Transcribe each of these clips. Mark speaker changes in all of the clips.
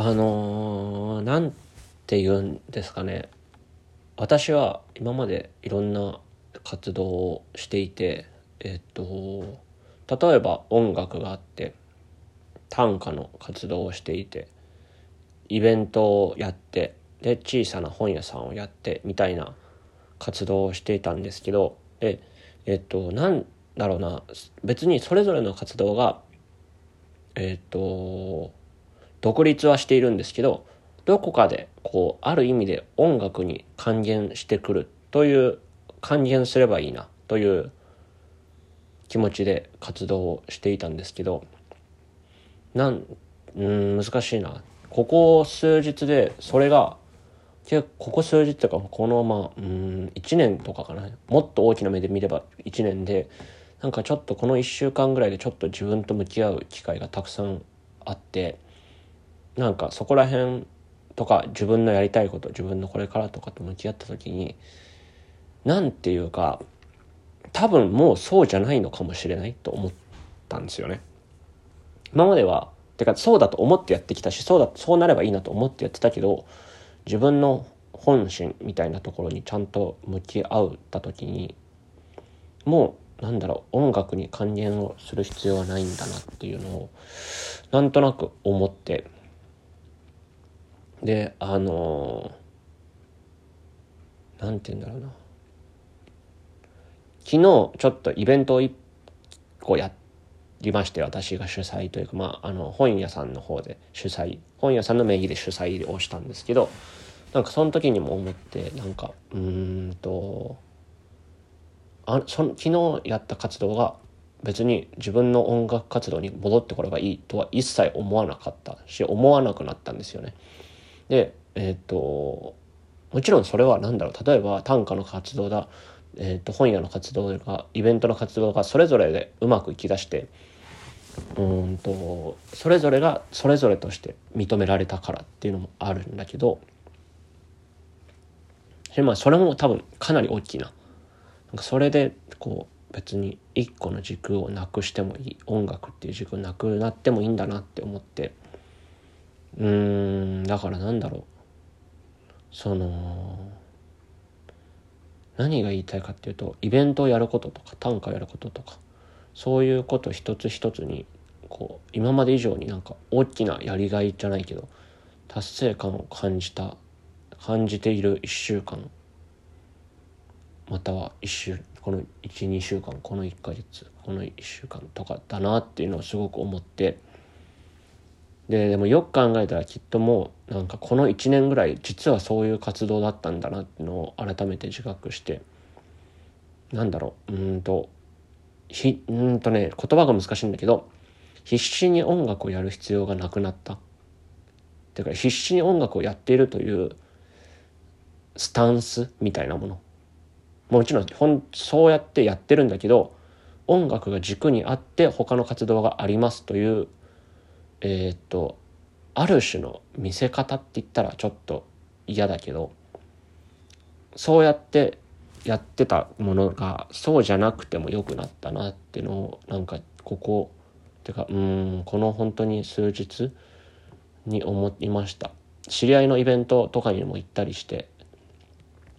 Speaker 1: あのー、なんて言うんですかね。私は今までいろんな活動をしていてえっと例えば音楽があって短歌の活動をしていてイベントをやってで小さな本屋さんをやってみたいな活動をしていたんですけどでえっとなんだろうな別にそれぞれの活動がえっと独立はしているんですけどどこかでこうある意味で音楽に還元してくるという還元すればいいなという気持ちで活動をしていたんですけどなんうん難しいな。ここ数日でそれが結構ここ数日というかこのまあうん1年とかかな。もっと大きな目で見れば1年でなんかちょっとこの1週間ぐらいでちょっと自分と向き合う機会がたくさんあってなんかそこら辺とか自分のやりたいこと自分のこれからとかと向き合った時に何て言うか多分もうそうじゃないのかもしれないと思ったんですよね。今まではてかそうだと思ってやってきたしそうだそうなればいいなと思ってやってたけど自分の本心みたいなところにちゃんと向き合った時にもうなんだろう音楽に還元をする必要はないんだなっていうのをなんとなく思ってであのー、なんて言うんだろうな昨日ちょっとイベントを1個やりまして私が主催というか、まあ、あの本屋さんの方で主催本屋さんの名義で主催をしたんですけどなんかその時にも思ってなんかうんとあその昨日やった活動が別に自分の音楽活動に戻ってこればいいとは一切思わなかったし思わなくなったんですよね。でえっ、ともちろんそれは何だろう例えば短歌の活動だえーと、本屋の活動がイベントの活動がそれぞれでうまくいきだしてうんとそれぞれがそれぞれとして認められたからっていうのもあるんだけどでまあそれも多分かなり大きな。なんかそれでこう別に一個の軸をなくしてもいい音楽っていう軸なくなってもいいんだなって思ってうーんだからなんだろう。その何が言いたいかっていうとイベントをやることとか短歌をやることとかそういうこと一つ一つにこう今まで以上になんか大きなやりがいじゃないけど達成感を感じた感じている1週間または1週この12週間この1ヶ月この1週間とかだなっていうのをすごく思ってででもよく考えたらきっともうなんかこの1年ぐらい実はそういう活動だったんだなっていうのを改めて自覚してなんだろううんとひうんとね言葉が難しいんだけど必死に音楽をやる必要がなくなった。っていうか必死に音楽をやっているというスタンスみたいなもの。もちろんほんそうやってやってるんだけど音楽が軸にあって他の活動がありますというえー、っとある種の見せ方って言ったらちょっと嫌だけどそうやってやってたものがそうじゃなくても良くなったなっていうのをなんかここてかうんこの本当に数日に思いました。知り合いのイベントとかにも行ったりして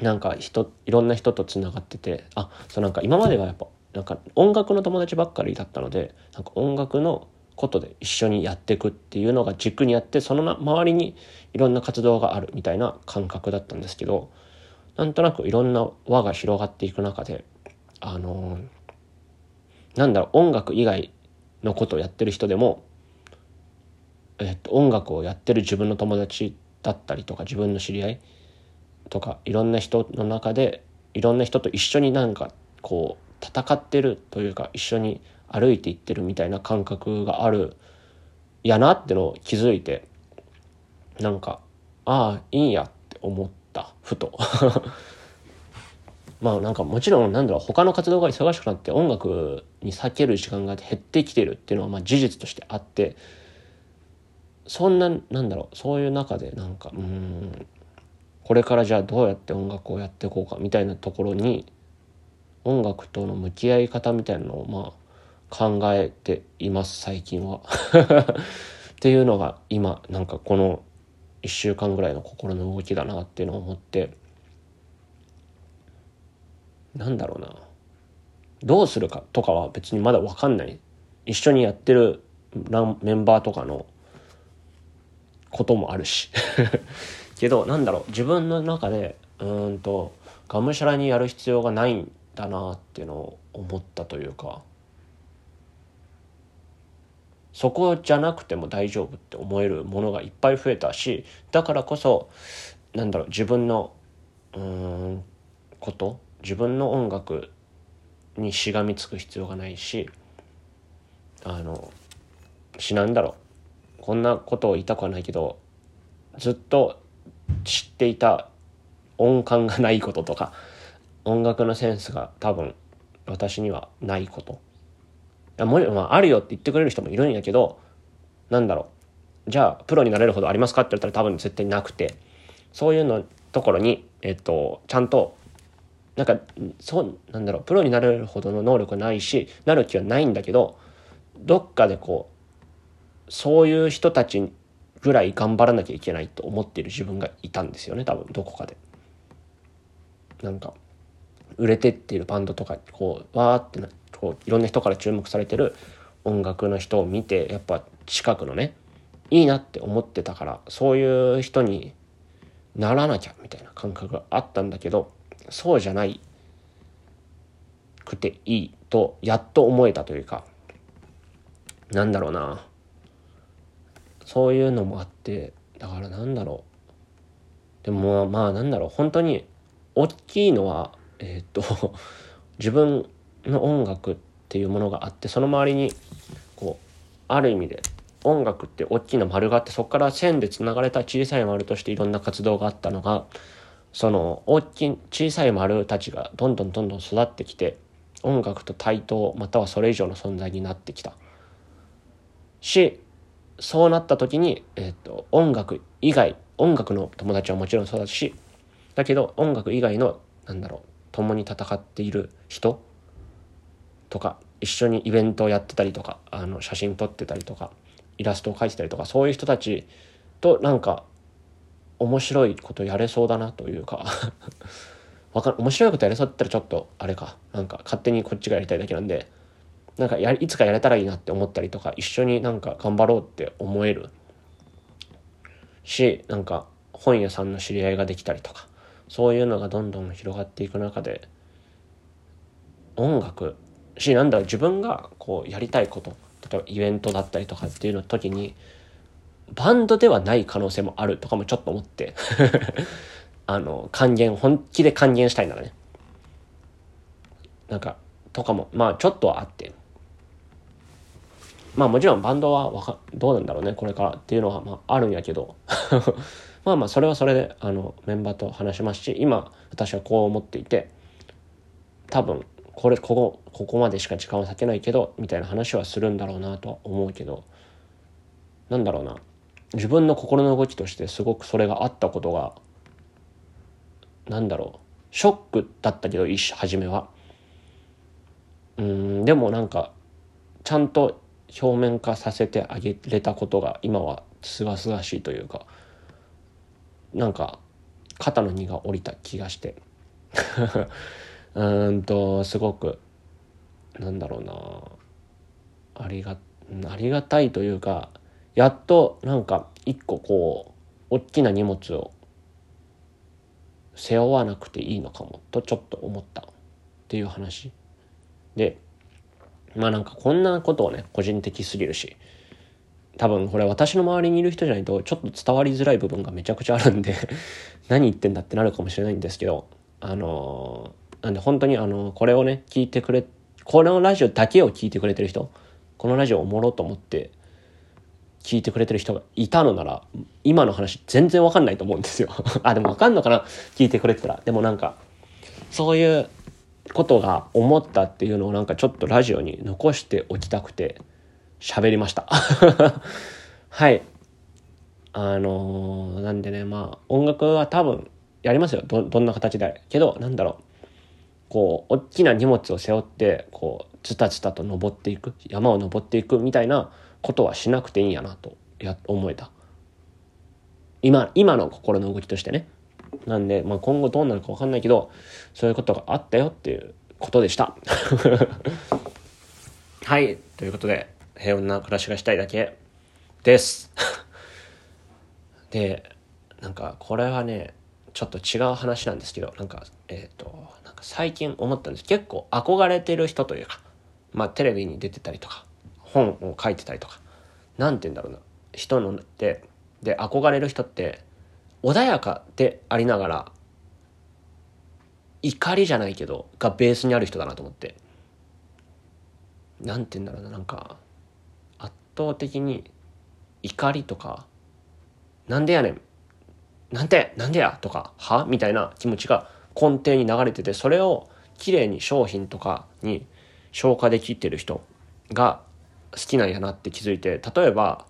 Speaker 1: なんか人いろんな人とつながっててあそうなんか今まではやっぱなんか音楽の友達ばっかりだったのでなんか音楽のことで一緒にやっていくっていうのが軸にあってその周りにいろんな活動があるみたいな感覚だったんですけどなんとなくいろんな輪が広がっていく中であのー、なんだろう音楽以外のことをやってる人でも、えっと、音楽をやってる自分の友達だったりとか自分の知り合いとかいろんな人の中でいろんな人と一緒になんかこう戦ってるというか一緒に歩いていってるみたいな感覚があるやなってのを気づいてなんかああいいんやって思った。ふと。まあなんかもちろんなんだろう他の活動が忙しくなって音楽に避ける時間が減ってきてるっていうのはまあ事実としてあってそんななんだろうそういう中でなんかうんこれからじゃあどうやって音楽をやっていこうかみたいなところに音楽との向き合い方みたいなのをまあ考えています最近は。っていうのが今なんかこの1週間ぐらいの心の動きだなっていうのを思って。なんだろうな。どうするかとかは別にまだ分かんない。一緒にやってるメンバーとかのこともあるし。けどなんだろう。自分の中でうんとがむしゃらにやる必要がないんだなっていうのを思ったというか。そこじゃなくても大丈夫って思えるものがいっぱい増えたしだからこそなんだろう自分のうんこと自分の音楽にしがみつく必要がないしあのしなんだろうこんなことを言いたくはないけどずっと知っていた音感がないこととか音楽のセンスが多分私にはないこと。やもまあ、あるよって言ってくれる人もいるんやけどなんだろう。じゃあプロになれるほどありますか？って言ったら多分絶対なくて。そういうのところにえっとちゃんとなんかそうなんだろう。プロになれるほどの能力ないしなる気はないんだけどどっかでこうそういう人たちぐらい頑張らなきゃいけないと思っている自分がいたんですよね多分。どこかで。なんか売れてってるバンドとかこうわーってなこういろんな人から注目されてる音楽の人を見てやっぱ近くのねいいなって思ってたからそういう人にならなきゃみたいな感覚があったんだけどそうじゃないくていいとやっと思えたというかなんだろうな。そういうのもあってだからなんだろう。でもまあなんだろう。本当に大きいのはえっ、と 自分の音楽っていうものがあってその周りにこうある意味で音楽って大きな丸があってそこから線でつながれた小さい丸としていろんな活動があったのがその大きい小さい丸たちがどんどんどんどん育ってきて音楽と対等またはそれ以上の存在になってきた。しそうなった時に、えーと、音楽以外音楽の友達はもちろんそうだしだけど音楽以外のなんだろう共に戦っている人とか一緒にイベントをやってたりとかあの写真撮ってたりとかイラストを描いてたりとかそういう人たちとなんか面白いことやれそうだなというか わか面白いことやれそうって言ったらちょっとあれかなんか勝手にこっちがやりたいだけなんでなんかやいつかやれたらいいなって思ったりとか一緒になんか頑張ろうって思えるしなんか本屋さんの知り合いができたりとかそういうのがどんどん広がっていく中で音楽しなんだろう自分がこうやりたいこと例えばイベントだったりとかっていうの時にバンドではない可能性もあるとかもちょっと思って あの還元本気で還元したいならね。なんかとかもまあちょっとはあって。まあもちろんバンドはわかどうなんだろうねこれからっていうのはまああるんやけど。まあまあそれはそれであのメンバーと話しますし今私はこう思っていて多分これここここまでしか時間は割けないけどみたいな話はするんだろうなとは思うけどなんだろうな。自分の心の動きとしてすごくそれがあったことがなんだろう。ショックだったけど一初めは。うんでもなんかちゃんと表面化させてあげれたことが今はすがすがしいというかなんか肩の荷が下りた気がして。うんとすごくなんだろうな。ありがありがたいというかやっとなんか一個こう大きな荷物を背負わなくていいのかもとちょっと思った。っていう話。でまあなんかこんなことをね個人的すぎるし多分これ私の周りにいる人じゃないとちょっと伝わりづらい部分がめちゃくちゃあるんで 何言ってんだってなるかもしれないんですけどあのーなんで本当にあの、これをね、聞いてくれ、このラジオだけを聞いてくれてる人、このラジオおもろと思って聞いてくれてる人がいたのなら、今の話全然わかんないと思うんですよ。あ、でもわかんのかな？聞いてくれてたら。でもなんか、そういうことが思ったっていうのをなんかちょっとラジオに残しておきたくて喋りました。はい。あのー、なんでね、まあ音楽は多分やりますよ。ど、どんな形で。けど、なんだろう。こう大きな荷物を背負ってこうズタズタと登っていく山を登っていくみたいなことはしなくていいんやなとや思えた今、今の心の動きとしてね。なんで、まあ、今後どうなるかわかんないけど、そういうことがあったよっていうことでした。はい。ということで、平穏な暮らしがしたいだけです。で、なんか、これはね、ちょっと違う話なんですけど、なんか、えっ、ー、と、なんか最近思ったんです。結構憧れてる人というか、まあ、テレビに出てたりとか、本を書いてたりとか、なんて言うんだろうな、人のって、で、憧れる人って、穏やかでありながら、怒りじゃないけど、がベースにある人だなと思って。なんて言うんだろうな、なんか、圧倒的に怒りとか、なんでやねん、なんて、なんでや？とか、は？みたいな気持ちが根底に流れてて、それをきれいに商品とかに消化できてる人が好きなんやなって気づいて、例えば、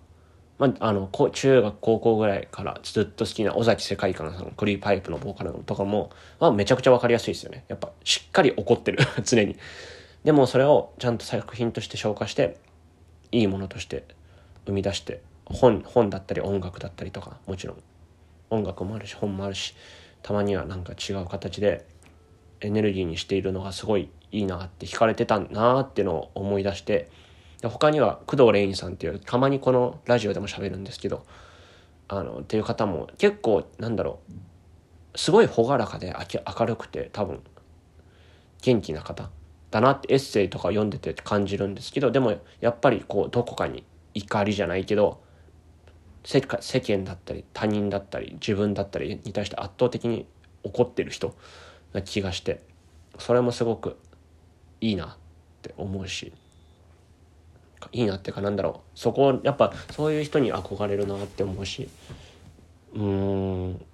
Speaker 1: まあ、あの、中学、高校ぐらいからずっと好きな尾崎世界観さんのクリーパイプのボーカルとかも、まあ、めちゃくちゃわかりやすいですよね。やっぱ、しっかり怒ってる 常に。でもそれをちゃんと作品として消化して、いいものとして生み出して、本、本だったり音楽だったりとか、もちろん。音楽もあるし、本もあるし、たまにはなんか違う形でエネルギーにしているのがすごいいいなって惹かれてたなってのを思い出してで他には工藤レインさんっていうたまにこのラジオでも喋るんですけどあのっていう方も結構なんだろうすごい朗らかで明るくて多分元気な方だなってエッセイとか読んでて感じるんですけどでもやっぱりこうどこかに怒りじゃないけど世間だったり他人だったり自分だったりに対して圧倒的に怒ってる人な気がしてそれもすごくいいなって思うしいいなっていうかなんだろう。そこやっぱそういう人に憧れるなって思うしうん。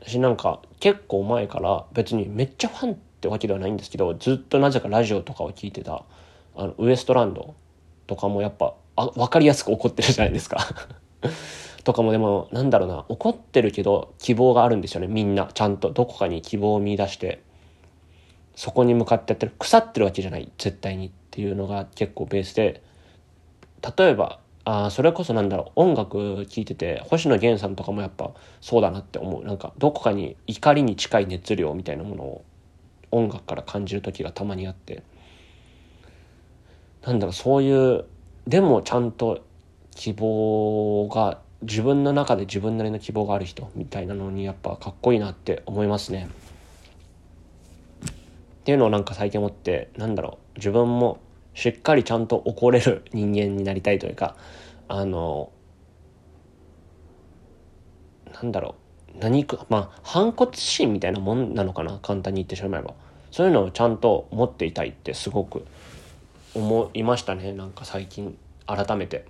Speaker 1: 私なんか結構前から別にめっちゃファンってわけではないんですけどずっとなぜかラジオとかを聞いてたあのウエストランドとかもやっぱあ分かりやすく怒ってるじゃないですか。とかもでもなんだろうな。怒ってるけど希望があるんですよね。みんな。ちゃんと。どこかに希望を見出して。そこに向かってやってる。腐ってるわけじゃない。絶対にっていうのが結構ベースで。例えばあそれこそなんだろう。音楽聴いてて星野源さんとかもやっぱそうだなって思う。なんかどこかに怒りに近い熱量みたいなものを音楽から感じる時がたまにあって。なんだろう。そういうでもちゃんと希望が自分の中で自分なりの希望がある人みたいなのにやっぱかっこいいなって思いますね。っていうのをなんか最近思ってなんだろう。自分もしっかりちゃんと怒れる人間になりたいというかあのなんだろう。何かまあ反骨心みたいなもんなのかな。簡単に言ってしまえば。そういうのをちゃんと持っていたいってすごく思いましたねなんか最近改めて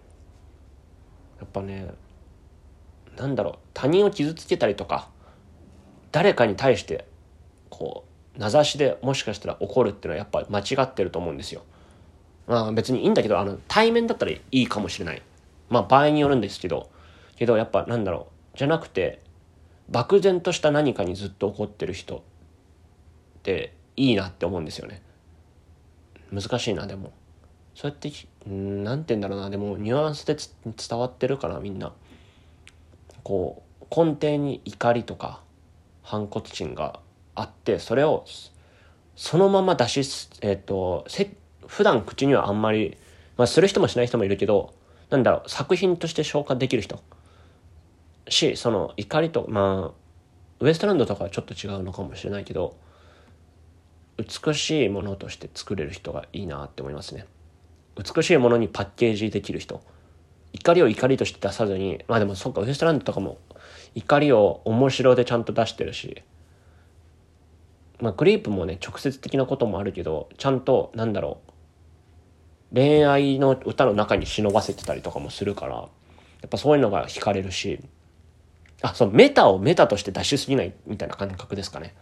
Speaker 1: やっぱねなんだろう他人を傷つけたりとか誰かに対してこう名指しでもしかしたら怒るっていうのはやっぱ間違ってると思うんですよ。まあ別にいいんだけどあの対面だったらいいかもしれない。まあ場合によるんですけどけどやっぱなんだろうじゃなくて漠然とした何かにずっと怒ってる人っていいなって思うんですよね。難しいなでも。そうやって何て言うんだろうなでもニュアンスで伝わってるからみんな。こう根底に怒りとか反骨心があってそれをそのまま出しえっ、ー、とせ普段口にはあんまり、まあ、する人もしない人もいるけどなんだろう作品として消化できる人しその怒りとまあウエストランドとかはちょっと違うのかもしれないけど美しいものとして作れる人がいいなって思いますね。美しいものにパッケージできる人。怒りを怒りとして出さずに、まあでもそっか、ウエストランドとかも怒りを面白でちゃんと出してるし、まあクリープもね、直接的なこともあるけど、ちゃんと、なんだろう、恋愛の歌の中に忍ばせてたりとかもするから、やっぱそういうのが惹かれるし、あ、そう、メタをメタとして出しすぎないみたいな感覚ですかね。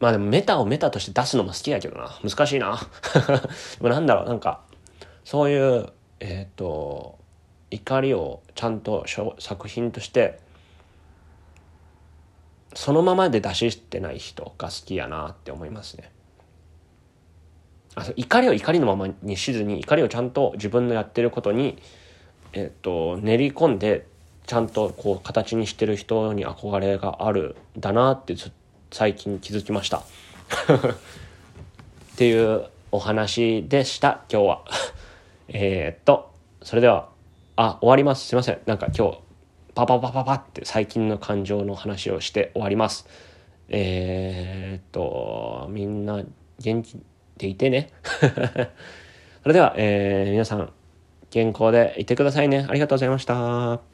Speaker 1: まあでもメタをメタとして出すのも好きやけどな。難しいな。でもなんだろう、なんか、そういうえっ、ー、と怒りをちゃんと作品としてそのままで出ししてない人が好きやなって思いますね。あ怒りを怒りのままにしずに怒りをちゃんと自分のやってることに、ええっと、練り込んでちゃんとこう形にしてる人に憧れがあるだなってずっ最近気づきました。っていうお話でした今日は。えっとそれではあ終わります。すいません。なんか今日パパパパパって最近の感情の話をして終わります。えー、っとみんな元気でいてね。それでは、えー、皆さん健康でいてくださいね。ありがとうございました。